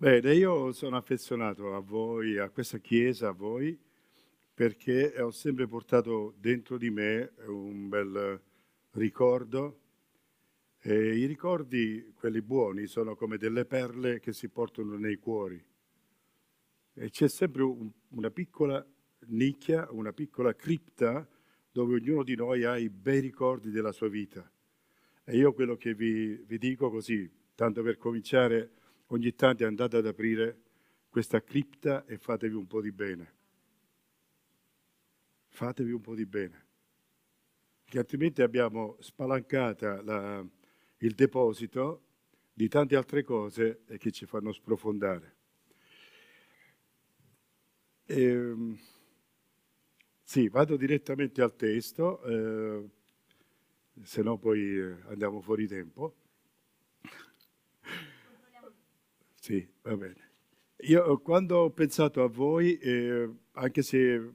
Bene, io sono affezionato a voi, a questa chiesa, a voi, perché ho sempre portato dentro di me un bel ricordo. E I ricordi, quelli buoni, sono come delle perle che si portano nei cuori. E c'è sempre un, una piccola nicchia, una piccola cripta dove ognuno di noi ha i bei ricordi della sua vita. E io quello che vi, vi dico così, tanto per cominciare ogni tanto andate ad aprire questa cripta e fatevi un po' di bene. Fatevi un po' di bene, che altrimenti abbiamo spalancata la, il deposito di tante altre cose che ci fanno sprofondare. E, ehm, sì, vado direttamente al testo, eh, se no poi eh, andiamo fuori tempo. Sì, va bene. Io quando ho pensato a voi, eh, anche se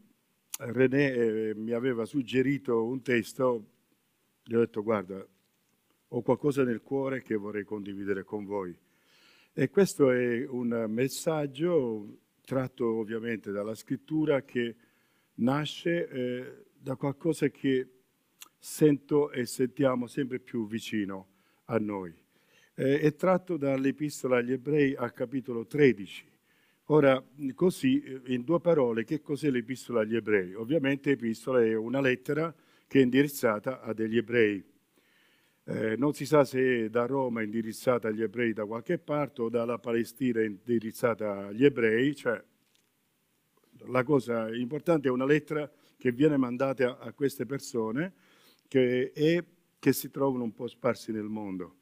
René eh, mi aveva suggerito un testo, gli ho detto guarda, ho qualcosa nel cuore che vorrei condividere con voi. E questo è un messaggio tratto ovviamente dalla scrittura che nasce eh, da qualcosa che sento e sentiamo sempre più vicino a noi eh, è tratto dall'Epistola agli Ebrei al capitolo 13. Ora, così, eh, in due parole, che cos'è l'Epistola agli Ebrei? Ovviamente l'Epistola è una lettera che è indirizzata a degli ebrei. Eh, non si sa se da Roma è indirizzata agli ebrei da qualche parte o dalla Palestina è indirizzata agli ebrei, cioè la cosa importante è una lettera che viene mandata a, queste persone che, e che si trovano un po' sparsi nel mondo.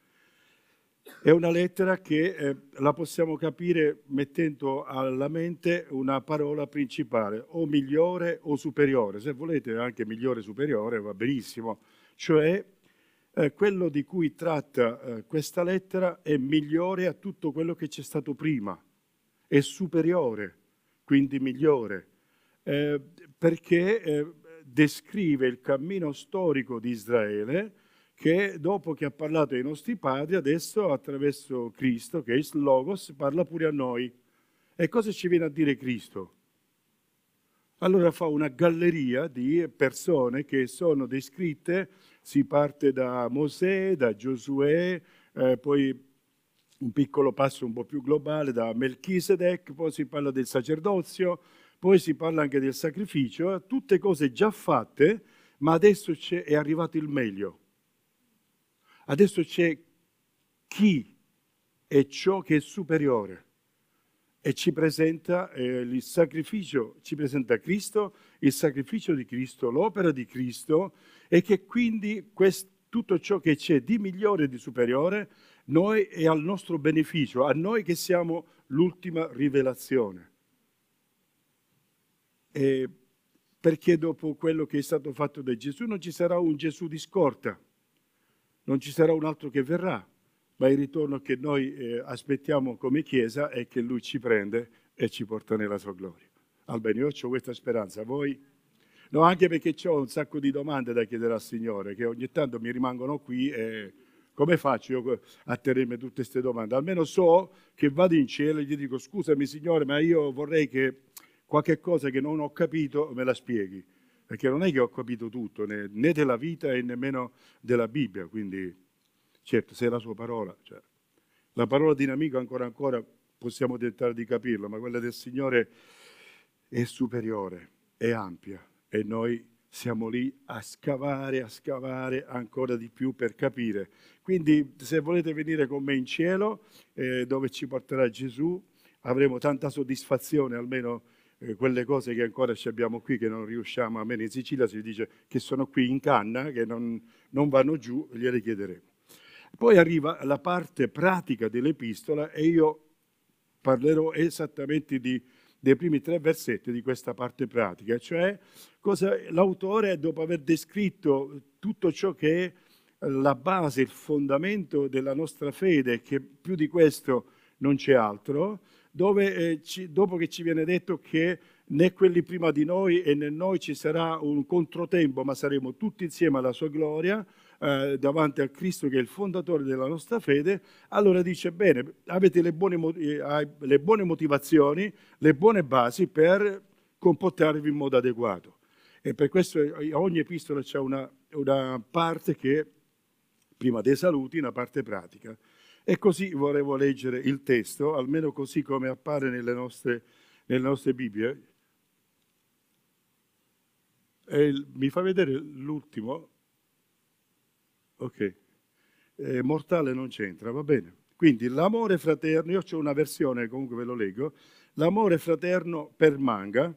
È una lettera che eh, la possiamo capire mettendo alla mente una parola principale, o migliore o superiore, se volete anche migliore o superiore va benissimo, cioè eh, quello di cui tratta eh, questa lettera è migliore a tutto quello che c'è stato prima, è superiore, quindi migliore, eh, perché eh, descrive il cammino storico di Israele, che dopo che ha parlato ai nostri padri, adesso attraverso Cristo, che è il Logos, parla pure a noi. E cosa ci viene a dire Cristo? Allora fa una galleria di persone che sono descritte, si parte da Mosè, da Giosuè, eh, poi un piccolo passo un po' più globale da Melchisedec, poi si parla del sacerdozio, poi si parla anche del sacrificio, tutte cose già fatte, ma adesso è arrivato il meglio. Adesso c'è chi è ciò che è superiore e ci presenta eh, il sacrificio, ci presenta Cristo, il sacrificio di Cristo, l'opera di Cristo e che quindi quest, tutto ciò che c'è di migliore e di superiore noi è al nostro beneficio, a noi che siamo l'ultima rivelazione. E perché dopo quello che è stato fatto da Gesù non ci sarà un Gesù di scorta non ci sarà un altro che verrà, ma il ritorno che noi eh, aspettiamo come Chiesa è che Lui ci prende e ci porta nella sua gloria. Almeno io ho questa speranza, voi? No, anche perché ho un sacco di domande da chiedere al Signore, che ogni tanto mi rimangono qui e come faccio io a tenermi tutte queste domande? Almeno so che vado in cielo e gli dico scusami Signore, ma io vorrei che qualche cosa che non ho capito me la spieghi perché non è che ho capito tutto, né, né della vita e nemmeno della Bibbia, quindi certo, se è la sua parola, cioè, la parola di un amico ancora ancora possiamo tentare di capirla, ma quella del Signore è superiore, è ampia e noi siamo lì a scavare, a scavare ancora di più per capire. Quindi se volete venire con me in cielo, eh, dove ci porterà Gesù, avremo tanta soddisfazione, almeno eh, quelle cose che ancora ci abbiamo qui, che non riusciamo, a meno in Sicilia si dice che sono qui in canna, che non, non vanno giù, gliele chiederemo. Poi arriva la parte pratica dell'epistola e io parlerò esattamente di, dei primi tre versetti di questa parte pratica, cioè cosa, l'autore dopo aver descritto tutto ciò che è la base, il fondamento della nostra fede, che più di questo non c'è altro, dove eh, ci, dopo che ci viene detto che né quelli prima di noi e né noi ci sarà un controtempo, ma saremo tutti insieme alla sua gloria, eh, davanti a Cristo che è il fondatore della nostra fede, allora dice bene, avete le buone, eh, le buone motivazioni, le buone basi per comportarvi in modo adeguato. E per questo ogni epistola c'è una, una parte che, prima dei saluti, una parte pratica. E così volevo leggere il testo, almeno così come appare nelle nostre, nelle nostre Bibbie. E mi fa vedere l'ultimo? Ok. Eh, mortale non c'entra, va bene. Quindi l'amore fraterno, io ho una versione, comunque ve lo leggo, l'amore fraterno permanga,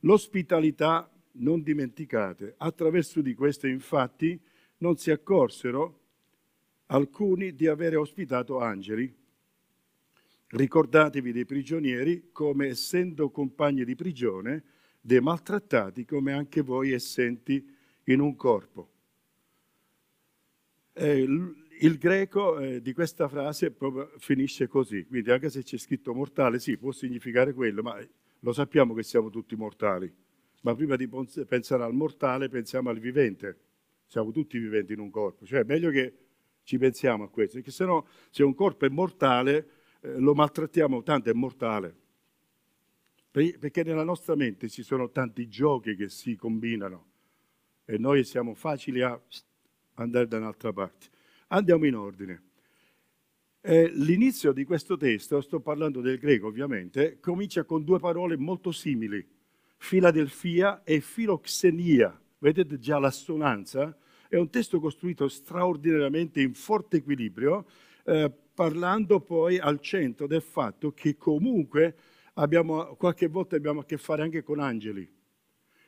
l'ospitalità non dimenticate. Attraverso di questo infatti non si accorsero alcuni di avere ospitato angeli. Ricordatevi dei prigionieri come essendo compagni di prigione, dei maltrattati come anche voi essenti in un corpo. Eh, il greco eh, di questa frase finisce così, quindi anche se c'è scritto mortale, sì, può significare quello, ma lo sappiamo che siamo tutti mortali. Ma prima di pensare al mortale pensiamo al vivente. Siamo tutti viventi in un corpo, cioè è meglio che ci pensiamo a questo, perché se no se un corpo è mortale eh, lo maltrattiamo tanto, è mortale. Perché nella nostra mente ci sono tanti giochi che si combinano e noi siamo facili a andare da un'altra parte. Andiamo in ordine. Eh, l'inizio di questo testo, sto parlando del greco ovviamente, comincia con due parole molto simili, Filadelfia e filoxenia. Vedete già l'assonanza? È un testo costruito straordinariamente in forte equilibrio, eh, parlando poi al centro del fatto che comunque abbiamo, qualche volta abbiamo a che fare anche con angeli.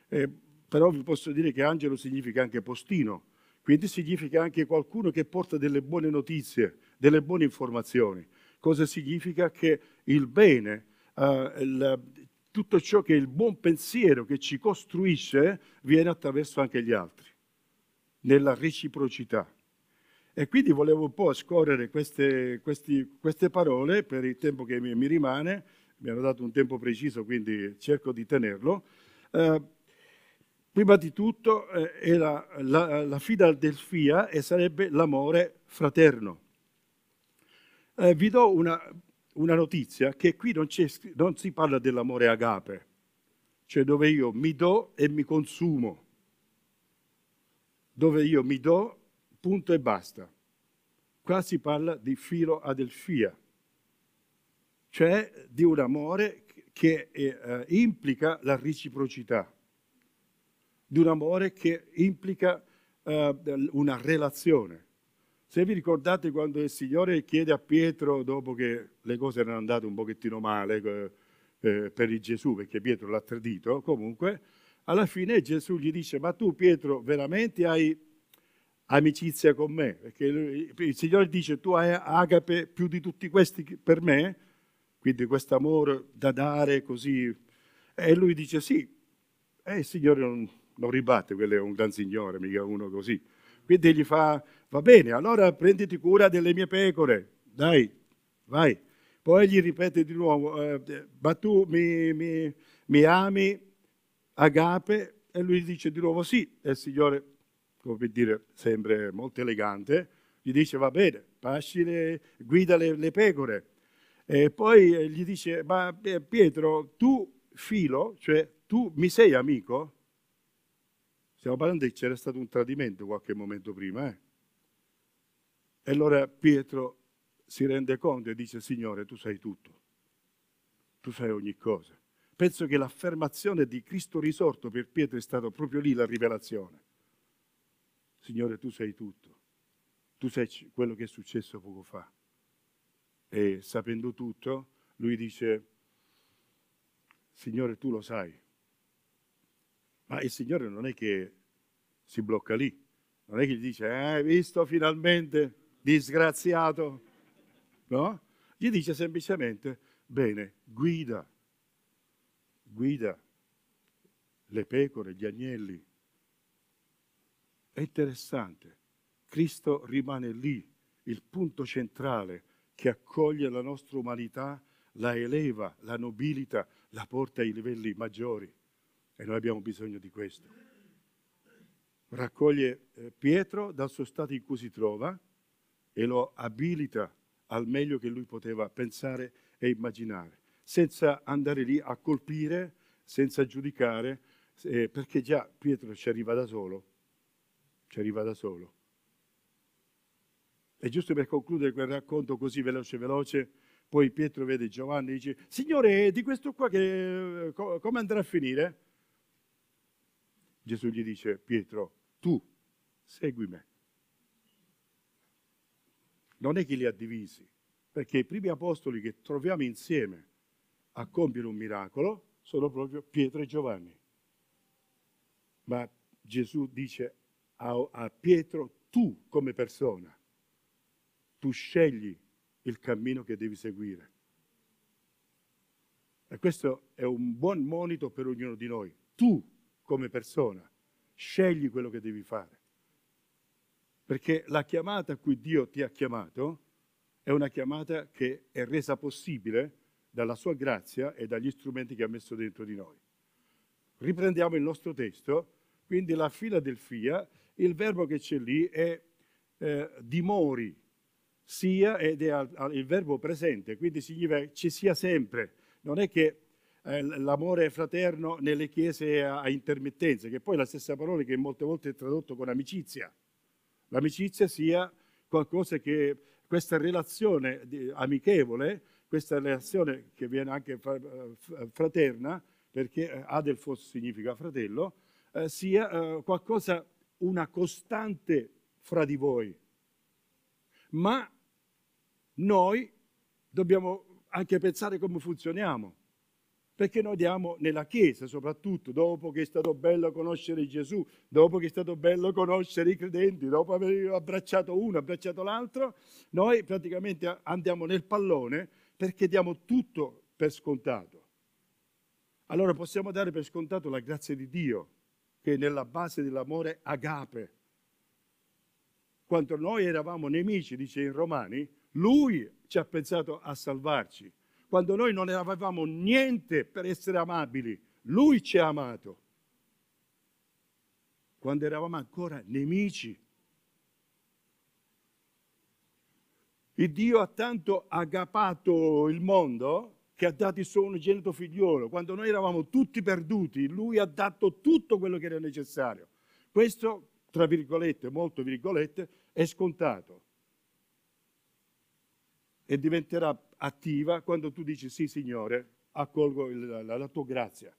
Eh, però vi posso dire che angelo significa anche postino, quindi significa anche qualcuno che porta delle buone notizie, delle buone informazioni. Cosa significa? Che il bene, uh, il, tutto ciò che è il buon pensiero che ci costruisce, viene attraverso anche gli altri, nella reciprocità. E quindi volevo un po' scorrere queste, questi, queste parole per il tempo che mi, rimane, mi hanno dato un tempo preciso, quindi cerco di tenerlo. Uh, Prima di tutto eh, è la, la, la filadelfia e sarebbe l'amore fraterno. Eh, vi do una, una, notizia che qui non, non si parla dell'amore agape, cioè dove io mi do e mi consumo, dove io mi do, punto e basta. Qua si parla di filo adelfia, cioè di un amore che eh, implica la reciprocità di un amore che implica uh, una relazione. Se vi ricordate quando il Signore chiede a Pietro, dopo che le cose erano andate un pochettino male eh, eh, per il Gesù, perché Pietro l'ha tradito, comunque, alla fine Gesù gli dice, ma tu Pietro veramente hai amicizia con me? Perché il Signore dice, tu hai agape più di tutti questi per me? Quindi questo amore da dare così. E lui dice, sì. E il Signore non, non ribatte, quello è un gran signore, mica uno così. Quindi gli fa, va bene, allora prenditi cura delle mie pecore, dai, vai. Poi gli ripete di nuovo, eh, ma tu mi, mi, mi ami, agape? E lui dice di nuovo sì. E il Signore, come per dire, sempre molto elegante, gli dice va bene, pasci le, guida le, le pecore. E poi gli dice, ma eh, Pietro, tu filo, cioè tu mi sei amico? Stiamo parlando che c'era stato un tradimento qualche momento prima. Eh? E allora Pietro si rende conto e dice, Signore, tu sai tutto, tu sai ogni cosa. Penso che l'affermazione di Cristo risorto per Pietro è stata proprio lì la rivelazione. Signore, tu sai tutto, tu sai quello che è successo poco fa. E sapendo tutto, lui dice, Signore, tu lo sai, ma il Signore non è che si blocca lì, non è che gli dice, eh, hai visto finalmente, disgraziato, no? Gli dice semplicemente, bene, guida, guida le pecore, gli agnelli. È interessante, Cristo rimane lì, il punto centrale che accoglie la nostra umanità, la eleva, la nobilita, la porta ai livelli maggiori. E noi abbiamo bisogno di questo. raccoglie eh, Pietro dal suo stato in cui si trova e lo abilita al meglio che lui poteva pensare e immaginare, senza andare lì a colpire, senza giudicare, eh, perché già Pietro ci arriva da solo, ci arriva da solo. E giusto per concludere quel racconto così veloce veloce, poi Pietro vede Giovanni e dice, Signore, di questo qua che, come andrà a finire? Gesù gli dice, Pietro, tu segui me. Non è che li ha divisi, perché i primi apostoli che troviamo insieme a compiere un miracolo sono proprio Pietro e Giovanni. Ma Gesù dice a, a Pietro, tu come persona, tu scegli il cammino che devi seguire. E questo è un buon monito per ognuno di noi. Tu, come persona, scegli quello che devi fare. Perché la chiamata a cui Dio ti ha chiamato è una chiamata che è resa possibile dalla sua grazia e dagli strumenti che ha messo dentro di noi. Riprendiamo il nostro testo, quindi la fila del FIA, il verbo che c'è lì è eh, dimori, sia ed è al, al, il verbo presente, quindi significa ci sia sempre. Non è che eh, l'amore fraterno nelle chiese a, a intermittenza, che poi è la stessa parola che molte volte è tradotto con amicizia. L'amicizia sia qualcosa che questa relazione amichevole, questa relazione che viene anche fraterna, perché eh, Adelfos significa fratello, eh, sia eh, qualcosa, una costante fra di voi. Ma noi dobbiamo anche pensare come funzioniamo, perché noi diamo nella Chiesa, soprattutto dopo che è stato bello conoscere Gesù, dopo che è stato bello conoscere i credenti, dopo aver abbracciato uno, abbracciato l'altro, noi praticamente andiamo nel pallone perché diamo tutto per scontato. Allora possiamo dare per scontato la grazia di Dio, che è nella base dell'amore agape. Quando noi eravamo nemici, dice in Romani, lui ci ha pensato a salvarci. Quando noi non avevamo niente per essere amabili, Lui ci ha amato. Quando eravamo ancora nemici. Il Dio ha tanto agapato il mondo che ha dato il suo unigenito figliolo. Quando noi eravamo tutti perduti, Lui ha dato tutto quello che era necessario. Questo, tra virgolette, molto virgolette, è scontato e diventerà attiva quando tu dici sì Signore, accolgo il, la, la, tua grazia.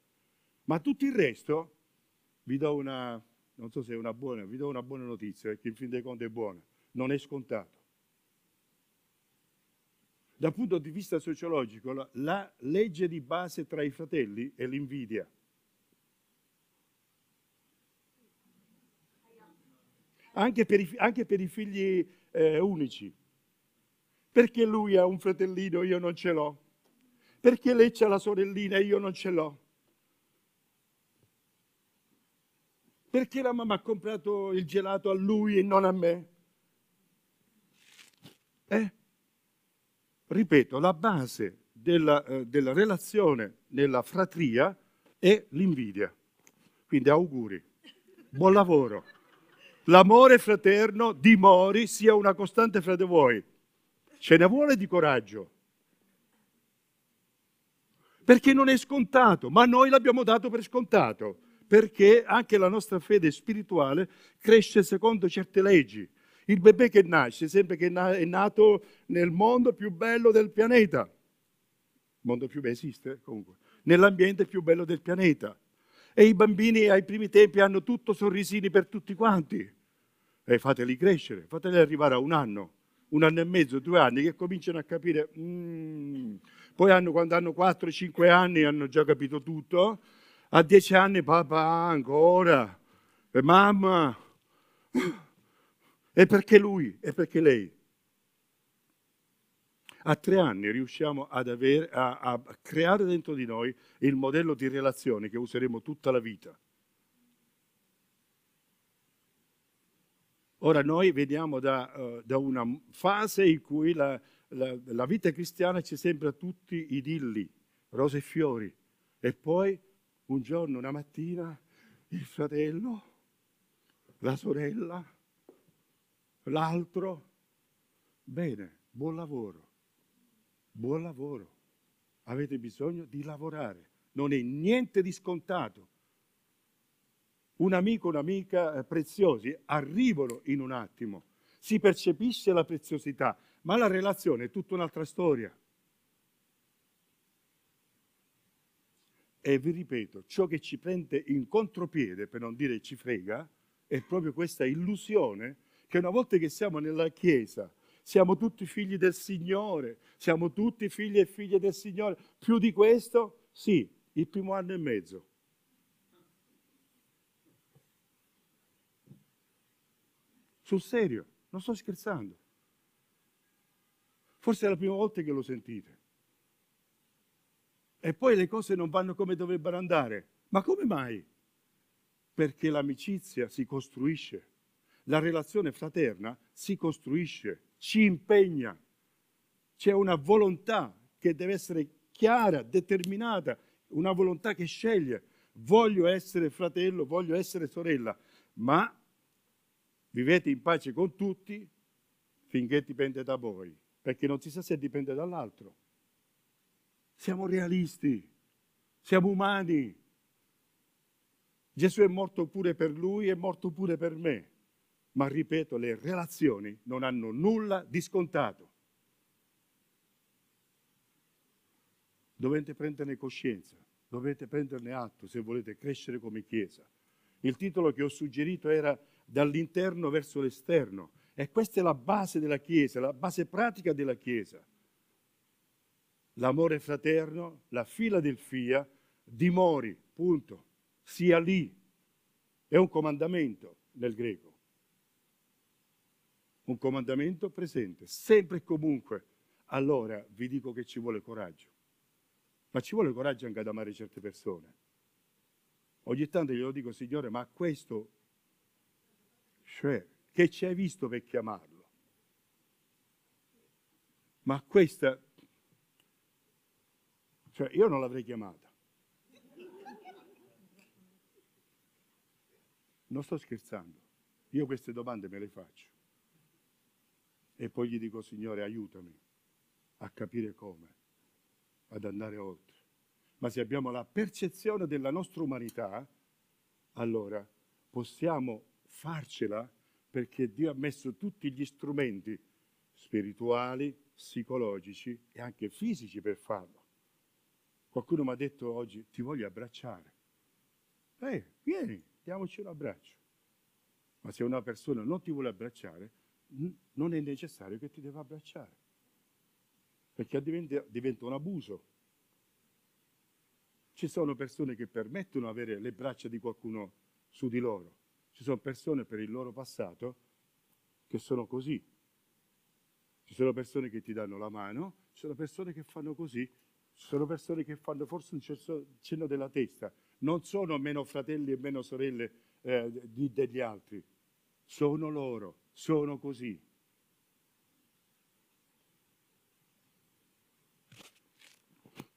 Ma tutto il resto, vi do una, non so se è una buona, vi do una buona notizia, che in fin dei conti è buona, non è scontato. Dal punto di vista sociologico, la, la legge di base tra i fratelli è l'invidia. Anche per i, anche per i figli eh, unici. Perché lui ha un fratellino e io non ce l'ho? Perché lei ha la sorellina e io non ce l'ho? Perché la mamma ha comprato il gelato a lui e non a me? Eh? Ripeto, la base della, eh, della relazione nella fratria è l'invidia. Quindi auguri, buon lavoro. L'amore fraterno dimori sia una costante fra di voi. Ce ne vuole di coraggio. Perché non è scontato, ma noi l'abbiamo dato per scontato, perché anche la nostra fede spirituale cresce secondo certe leggi. Il bebè che nasce sembra che è nato nel mondo più bello del pianeta. Il mondo più bello esiste comunque. Nell'ambiente più bello del pianeta. E i bambini ai primi tempi hanno tutto sorrisini per tutti quanti. E fateli crescere, fateli arrivare a un anno un anno e mezzo, due anni, che cominciano a capire. Mm. Poi hanno, quando hanno 4-5 anni hanno già capito tutto. A 10 anni papà ancora, e mamma. E perché lui? E perché lei? A tre anni riusciamo avere, a, a creare dentro di noi il modello di relazione che useremo tutta la vita. Ora noi vediamo da, uh, da una fase in cui la, la, la, vita cristiana ci sembra tutti idilli, rose e fiori, e poi un giorno, una mattina, il fratello la sorella, l'altro. Bene, buon lavoro, buon lavoro. Avete bisogno di lavorare, non è niente di scontato. Un amico, un'amica eh, preziosi arrivano in un attimo, si percepisce la preziosità, ma la relazione è tutta un'altra storia. E vi ripeto, ciò che ci prende in contropiede, per non dire ci frega, è proprio questa illusione che una volta che siamo nella Chiesa, siamo tutti figli del Signore, siamo tutti figli e figlie del Signore. Più di questo, sì, il primo anno e mezzo. Sul serio, non sto scherzando. Forse è la prima volta che lo sentite. E poi le cose non vanno come dovrebbero andare. Ma come mai? Perché l'amicizia si costruisce, la relazione fraterna si costruisce, ci impegna. C'è una volontà che deve essere chiara, determinata, una volontà che sceglie. Voglio essere fratello, voglio essere sorella, ma vivete in pace con tutti finché dipende da voi, perché non si sa se dipende dall'altro. Siamo realisti, siamo umani. Gesù è morto pure per lui, è morto pure per me. Ma ripeto, le relazioni non hanno nulla di scontato. Dovete prenderne coscienza, dovete prenderne atto se volete crescere come Chiesa. Il titolo che ho suggerito era dall'interno verso l'esterno e questa è la base della Chiesa, la base pratica della Chiesa l'amore fraterno, la fila del FIA, dimori, punto, sia lì. È un comandamento nel greco. Un comandamento presente, sempre e comunque. Allora vi dico che ci vuole coraggio. Ma ci vuole coraggio anche ad amare certe persone. Ogni tanto glielo dico, Signore, ma questo, cioè, che ci hai visto per chiamarlo? Ma questa cioè, io non l'avrei chiamata. Non sto scherzando. Io queste domande me le faccio. E poi gli dico, Signore, aiutami a capire come, ad andare oltre. Ma se abbiamo la percezione della nostra umanità, allora possiamo farcela perché Dio ha messo tutti gli strumenti spirituali, psicologici e anche fisici per farlo. Qualcuno mi ha detto oggi ti voglio abbracciare. Eh, vieni, diamoci un abbraccio. Ma se una persona non ti vuole abbracciare, non è necessario che ti debba abbracciare. Perché diventa, un abuso. Ci sono persone che permettono di avere le braccia di qualcuno su di loro. Ci sono persone per il loro passato che sono così. Ci sono persone che ti danno la mano, ci sono persone che fanno così ci sono persone che fanno forse un cenno della testa, non sono meno fratelli e meno sorelle eh, di, degli altri, sono loro, sono così.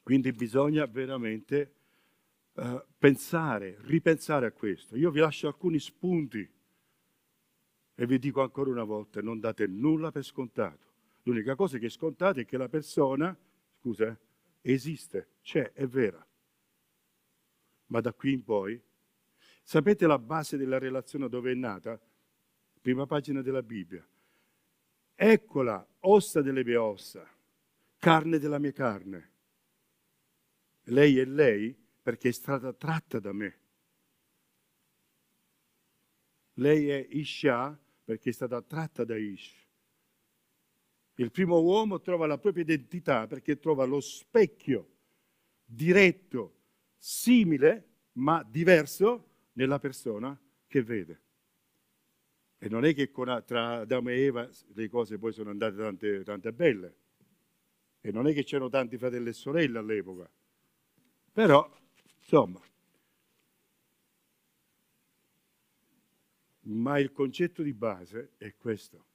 Quindi bisogna veramente uh, pensare, ripensare a questo. Io vi lascio alcuni spunti e vi dico ancora una volta, non date nulla per scontato. L'unica cosa che è scontata è che la persona, scusa, eh, esiste, c'è, è vera. Ma da qui in poi, sapete la base della relazione dove è nata? Prima pagina della Bibbia. Eccola, ossa delle mie ossa, carne della mia carne. Lei è lei perché è stata tratta da me. Lei è Isha perché è stata tratta da Ish. Il primo uomo trova la propria identità perché trova lo specchio diretto, simile, ma diverso nella persona che vede. E non è che con, tra Adamo e Eva le cose poi sono andate tante, tante belle. E non è che c'erano tanti fratelli e sorelle all'epoca. Però, insomma, ma il concetto di base è questo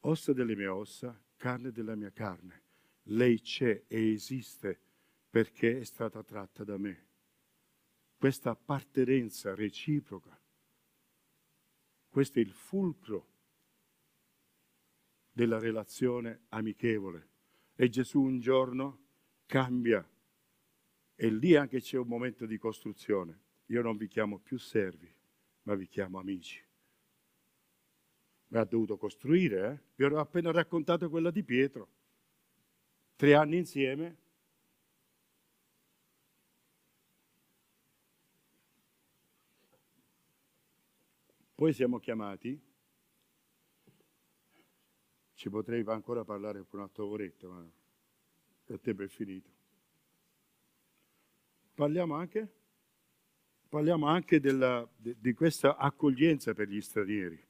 ossa delle mie ossa, carne della mia carne. Lei c'è e esiste perché è stata tratta da me. Questa appartenenza reciproca Questo è il fulcro della relazione amichevole. E Gesù un giorno cambia e lì anche c'è un momento di costruzione. Io non vi chiamo più servi, ma vi chiamo amici. Mi ha dovuto costruire, eh? Vi ho appena raccontato quella di Pietro. Tre anni insieme. Poi siamo chiamati ci potrei ancora parlare per un altro oretto, ma il tempo è finito. Parliamo anche, parliamo anche della, di questa accoglienza per gli stranieri.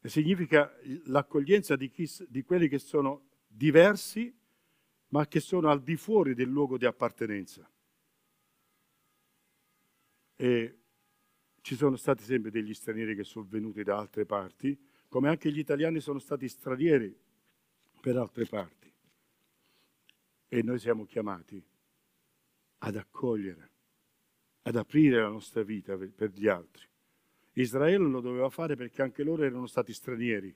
E significa l'accoglienza di, chi, di quelli che sono diversi, ma che sono al di fuori del luogo di appartenenza. E ci sono stati sempre degli stranieri che sono venuti da altre parti, come anche gli italiani sono stati stranieri per altre parti. E noi siamo chiamati ad accogliere, ad aprire la nostra vita per, gli altri. Israele lo doveva fare perché anche loro erano stati stranieri.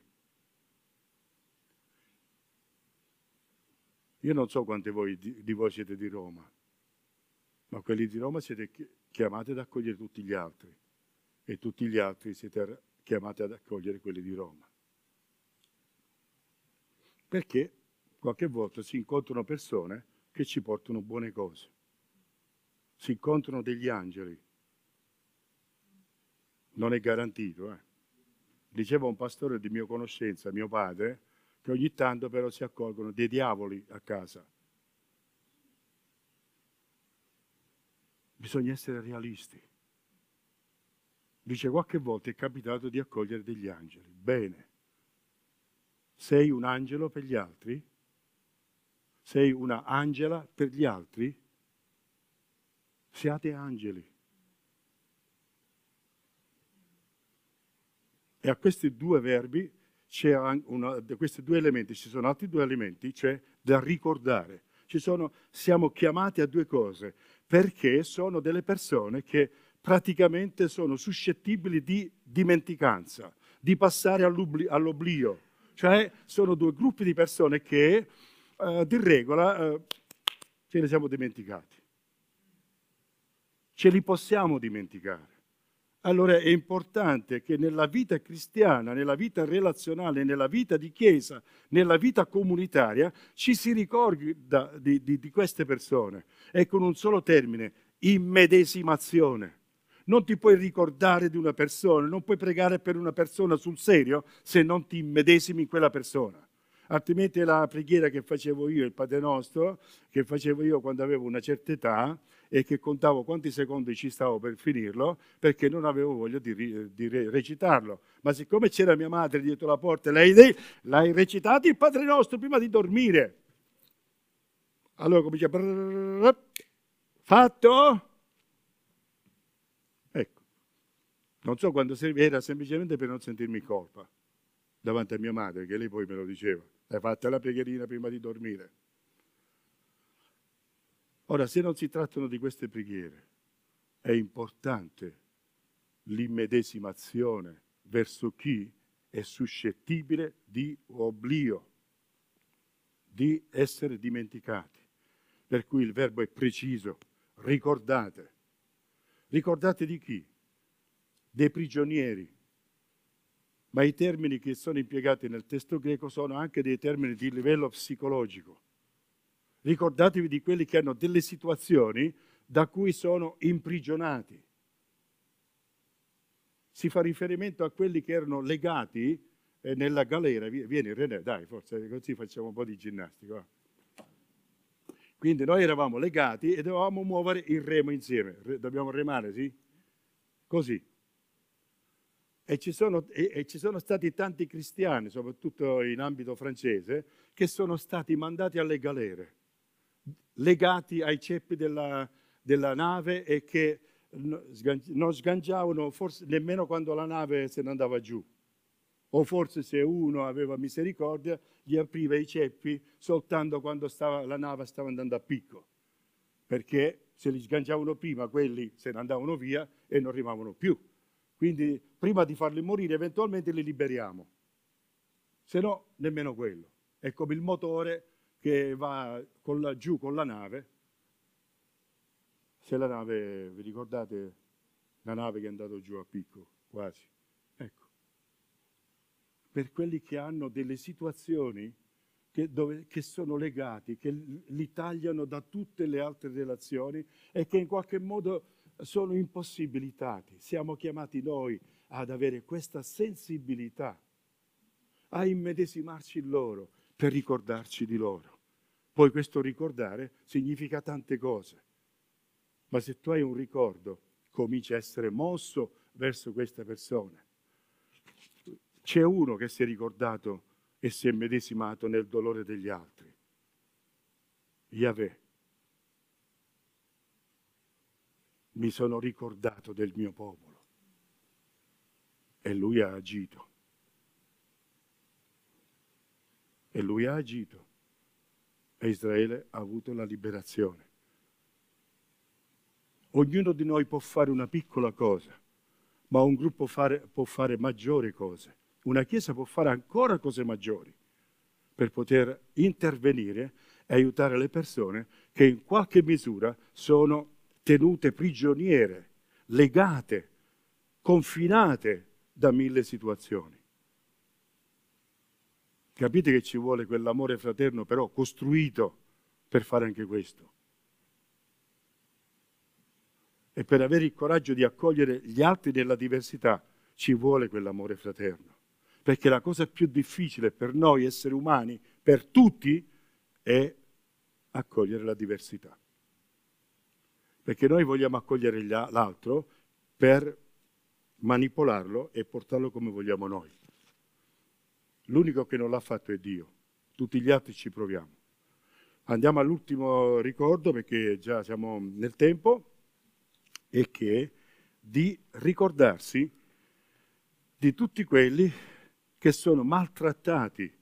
Io non so quanti voi, di voi siete di Roma, ma quelli di Roma siete chiamati ad accogliere tutti gli altri e tutti gli altri siete chiamati ad accogliere quelli di Roma. Perché qualche volta si incontrano persone che ci portano buone cose, si incontrano degli angeli. Non è garantito, eh. Diceva un pastore di mia conoscenza, mio padre, che ogni tanto però si accolgono dei diavoli a casa. Bisogna essere realisti. Dice qualche volta è capitato di accogliere degli angeli. Bene. Sei un angelo per gli altri? Sei una angela per gli altri? Siate angeli. E a questi due verbi, una, questi due elementi, ci sono altri due elementi, cioè da ricordare. Sono, siamo chiamati a due cose, perché sono delle persone che praticamente sono suscettibili di dimenticanza, di passare all'oblio. Cioè sono due gruppi di persone che eh, di regola eh, ce li siamo dimenticati. Ce li possiamo dimenticare. Allora è importante che nella vita cristiana, nella vita relazionale, nella vita di chiesa, nella vita comunitaria, ci si ricordi di, di, di queste persone. E con un solo termine, immedesimazione non ti puoi ricordare di una persona, non puoi pregare per una persona sul serio se non ti immedesimi in quella persona. Altrimenti la preghiera che facevo io, il Padre Nostro, che facevo io quando avevo una certa età e che contavo quanti secondi ci stavo per finirlo, perché non avevo voglia di, di recitarlo. Ma siccome c'era mia madre dietro la porta, lei l'hai recitato il Padre Nostro prima di dormire. Allora comincia, fatto? Non so quando era semplicemente per non sentirmi colpa davanti a mia madre, che lei poi me lo diceva. Hai fatto la preghierina prima di dormire. Ora, se non si trattano di queste preghiere, è importante l'immedesimazione verso chi è suscettibile di oblio, di essere dimenticati. Per cui il verbo è preciso, ricordate. Ricordate di chi? Dei prigionieri. Ma i termini che sono impiegati nel testo greco sono anche dei termini di livello psicologico. Ricordatevi di quelli che hanno delle situazioni da cui sono imprigionati. Si fa riferimento a quelli che erano legati eh, nella galera. Vieni René, dai, forse così facciamo un po' di ginnastica. Quindi noi eravamo legati e dovevamo muovere il remo insieme. Dobbiamo remare, sì? Così. E ci, sono, e, e ci, sono, stati tanti cristiani, soprattutto in ambito francese, che sono stati mandati alle galere, legati ai ceppi della, della nave e che non sgangiavano forse nemmeno quando la nave se ne andava giù. O forse se uno aveva misericordia, gli apriva i ceppi soltanto quando stava, la nave stava andando a picco, perché se li sgangiavano prima quelli se ne andavano via e non arrivavano più. Quindi prima di farli morire, eventualmente li liberiamo. Se no, nemmeno quello. È come il motore che va con la, giù con la nave. Se la nave, vi ricordate la nave che è andata giù a picco, quasi? Ecco. Per quelli che hanno delle situazioni che, dove, che sono legati, che li tagliano da tutte le altre relazioni e che in qualche modo sono impossibilitati. Siamo chiamati noi ad avere questa sensibilità, a immedesimarci in loro per ricordarci di loro. Poi questo ricordare significa tante cose, ma se tu hai un ricordo, cominci a essere mosso verso queste persone. C'è uno che si è ricordato e si è medesimato nel dolore degli altri. Yahweh. Mi sono ricordato del mio popolo e lui ha agito. E lui ha agito e Israele ha avuto la liberazione. Ognuno di noi può fare una piccola cosa, ma un gruppo fare, può fare maggiori cose. Una Chiesa può fare ancora cose maggiori per poter intervenire e aiutare le persone che in qualche misura sono tenute prigioniere, legate, confinate da mille situazioni. Capite che ci vuole quell'amore fraterno però costruito per fare anche questo. E per avere il coraggio di accogliere gli altri nella diversità ci vuole quell'amore fraterno perché la cosa più difficile per noi esseri umani, per tutti, è accogliere la diversità. Perché noi vogliamo accogliere l'altro per manipolarlo e portarlo come vogliamo noi. L'unico che non l'ha fatto è Dio, tutti gli altri ci proviamo. Andiamo all'ultimo ricordo perché già siamo nel tempo e che di ricordarsi di tutti quelli che sono maltrattati,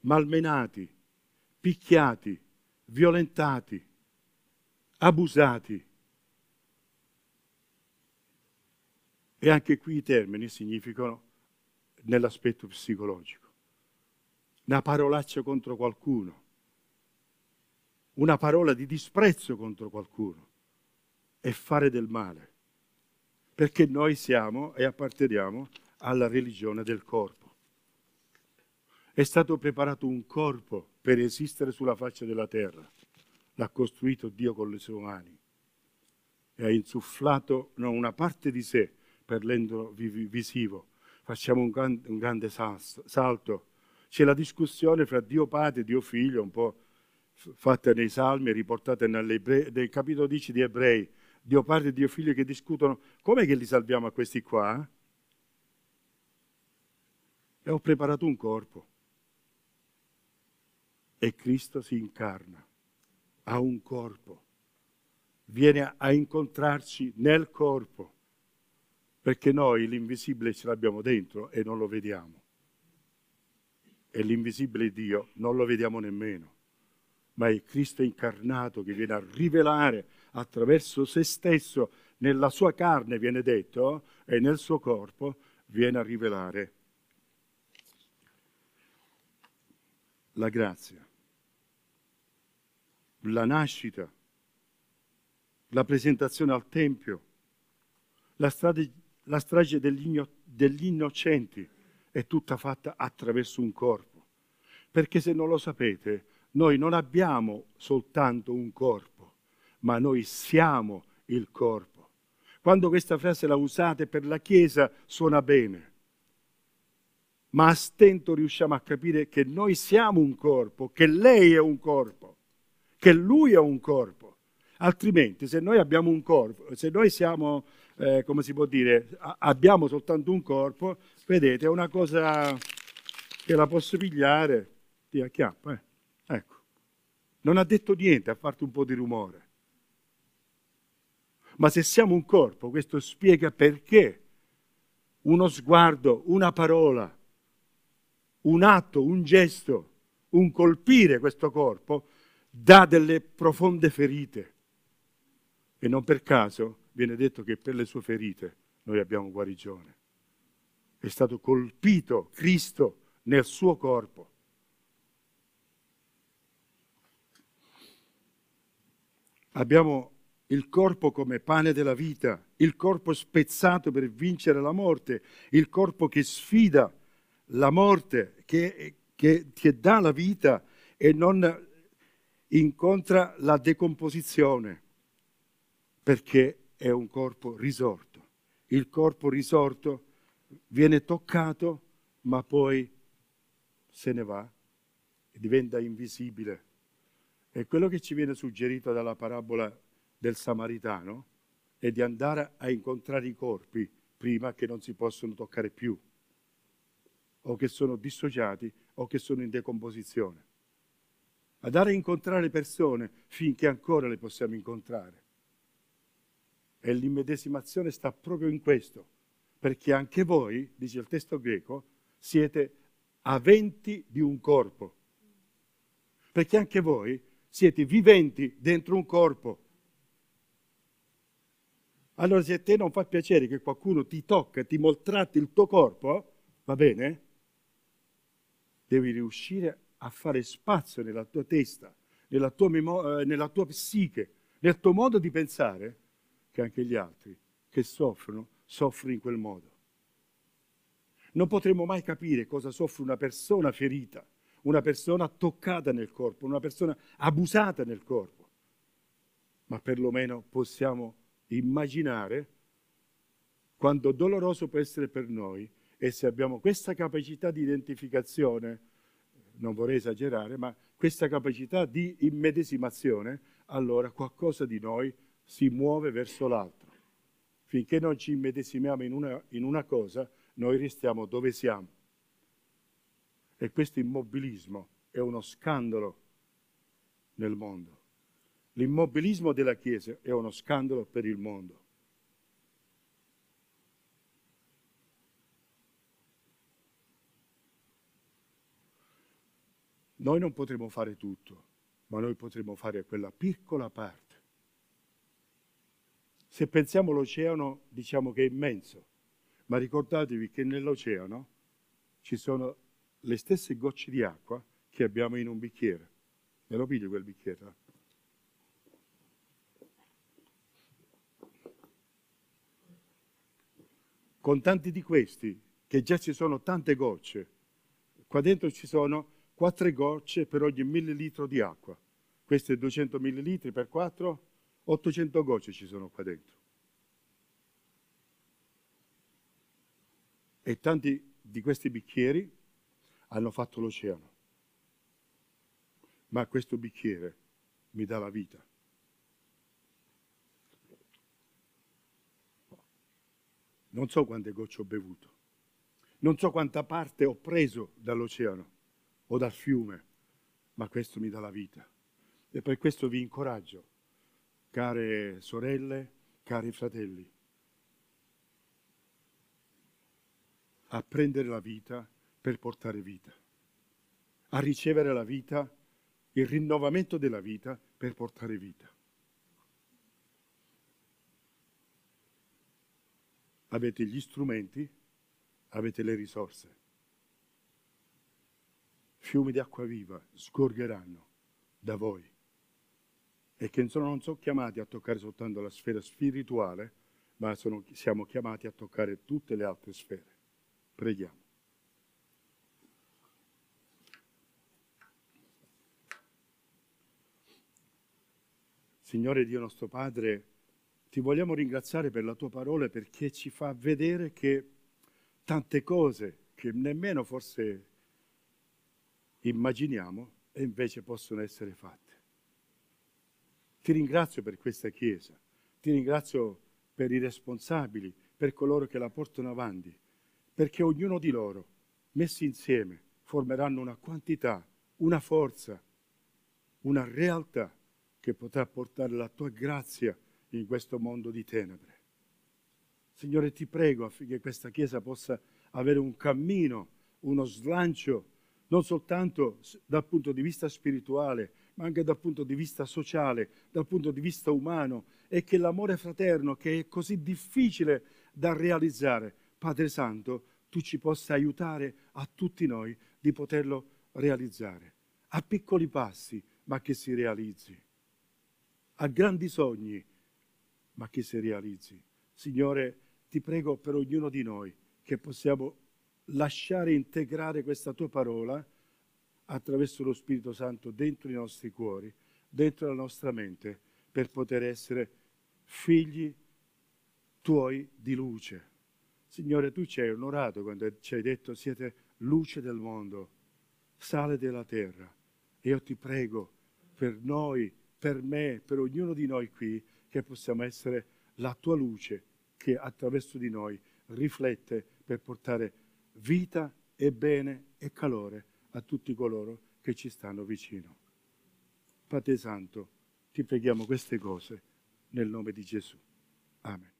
malmenati, picchiati, violentati, abusati. E anche qui i termini significano nell'aspetto psicologico. Una parolaccia contro qualcuno, una parola di disprezzo contro qualcuno e fare del male, perché noi siamo e apparteniamo alla religione del corpo. È stato preparato un corpo per esistere sulla faccia della terra. L'ha costruito Dio con le sue mani e ha insufflato no, una parte di sé per l'endo visivo. Facciamo un, gran, un grande salto. C'è la discussione fra Dio Padre e Dio Figlio, un po' fatta nei Salmi, riportata nel capitolo 10 di Ebrei. Dio Padre e Dio Figlio che discutono come che li salviamo a questi qua? e ho preparato un corpo. E Cristo si incarna, ha un corpo, viene a incontrarci nel corpo, perché noi l'invisibile ce l'abbiamo dentro e non lo vediamo. E l'invisibile Dio non lo vediamo nemmeno, ma è Cristo incarnato che viene a rivelare attraverso se stesso, nella sua carne viene detto, e nel suo corpo viene a rivelare la grazia, la nascita, la presentazione al Tempio, la, strage, la strage degli, innocenti è tutta fatta attraverso un corpo. Perché se non lo sapete, noi non abbiamo soltanto un corpo, ma noi siamo il corpo. Quando questa frase la usate per la Chiesa suona bene, ma a stento riusciamo a capire che noi siamo un corpo, che lei è un corpo, che lui è un corpo. Altrimenti, se noi abbiamo un corpo, se noi siamo, eh, come si può dire, abbiamo soltanto un corpo, vedete, è una cosa che la posso pigliare, ti acchiappa, eh. ecco. Non ha detto niente, ha fatto un po' di rumore. Ma se siamo un corpo, questo spiega perché uno sguardo, una parola, un atto, un gesto, un colpire questo corpo dà delle profonde ferite. E non per caso viene detto che per le sue ferite noi abbiamo guarigione. È stato colpito Cristo nel suo corpo. Abbiamo il corpo come pane della vita, il corpo spezzato per vincere la morte, il corpo che sfida la morte, che, che, che dà la vita e non incontra la decomposizione, perché è un corpo risorto. Il corpo risorto viene toccato, ma poi se ne va e diventa invisibile. E quello che ci viene suggerito dalla parabola del Samaritano è di andare a incontrare i corpi prima che non si possono toccare più, o che sono dissociati o che sono in decomposizione. Andare a incontrare persone finché ancora le possiamo incontrare. E l'immedesimazione sta proprio in questo, perché anche voi, dice il testo greco, siete aventi di un corpo. Perché anche voi siete viventi dentro un corpo. Allora se a te non fa piacere che qualcuno ti tocca, ti maltratti il tuo corpo, va bene? Devi riuscire a fare spazio nella tua testa, nella tua, memo- eh, nella tua psiche, nel tuo modo di pensare, che anche gli altri che soffrono, soffrono in quel modo. Non potremo mai capire cosa soffre una persona ferita, una persona toccata nel corpo, una persona abusata nel corpo, ma perlomeno possiamo immaginare quanto doloroso può essere per noi e se abbiamo questa capacità di identificazione, non vorrei esagerare, ma questa capacità di immedesimazione, allora qualcosa di noi si muove verso l'altro. Finché non ci immedesimiamo in una, in una cosa, noi restiamo dove siamo. E questo immobilismo è uno scandalo nel mondo. L'immobilismo della Chiesa è uno scandalo per il mondo. Noi non potremo fare tutto, ma noi potremo fare quella piccola parte. Se pensiamo all'oceano, diciamo che è immenso, ma ricordatevi che nell'oceano ci sono le stesse gocce di acqua che abbiamo in un bicchiere. Me lo piglio quel bicchiere? con tanti di questi, che già ci sono tante gocce, qua dentro ci sono quattro gocce per ogni millilitro di acqua. Questi 200 millilitri per 4, 800 gocce ci sono qua dentro. E tanti di questi bicchieri hanno fatto l'oceano. Ma questo bicchiere mi dà la vita. Non so quante gocce ho bevuto, non so quanta parte ho preso dall'oceano o dal fiume, ma questo mi dà la vita. E per questo vi incoraggio, care sorelle, cari fratelli, a prendere la vita per portare vita, a ricevere la vita, il rinnovamento della vita per portare vita. avete gli strumenti, avete le risorse. Fiumi di acqua viva sgorgeranno da voi e che non sono chiamati a toccare soltanto la sfera spirituale, ma sono, siamo chiamati a toccare tutte le altre sfere. Preghiamo. Signore Dio nostro Padre, ti vogliamo ringraziare per la tua parola perché ci fa vedere che tante cose che nemmeno forse immaginiamo e invece possono essere fatte. Ti ringrazio per questa Chiesa, ti ringrazio per i responsabili, per coloro che la portano avanti, perché ognuno di loro, messi insieme, formeranno una quantità, una forza, una realtà che potrà portare la tua grazia in questo mondo di tenebre. Signore, ti prego affinché questa Chiesa possa avere un cammino, uno slancio, non soltanto dal punto di vista spirituale, ma anche dal punto di vista sociale, dal punto di vista umano, e che l'amore fraterno, che è così difficile da realizzare. Padre Santo, tu ci possa aiutare a tutti noi di poterlo realizzare, a piccoli passi, ma che si realizzi, a grandi sogni, ma che si realizzi. Signore, ti prego per ognuno di noi che possiamo lasciare integrare questa tua parola attraverso lo Spirito Santo dentro i nostri cuori, dentro la nostra mente, per poter essere figli tuoi di luce. Signore, tu ci hai onorato quando ci hai detto siete luce del mondo, sale della terra. E io ti prego per noi, per me, per ognuno di noi qui, che possiamo essere la tua luce che attraverso di noi riflette per portare vita e bene e calore a tutti coloro che ci stanno vicino. Padre Santo, ti preghiamo queste cose nel nome di Gesù. Amen.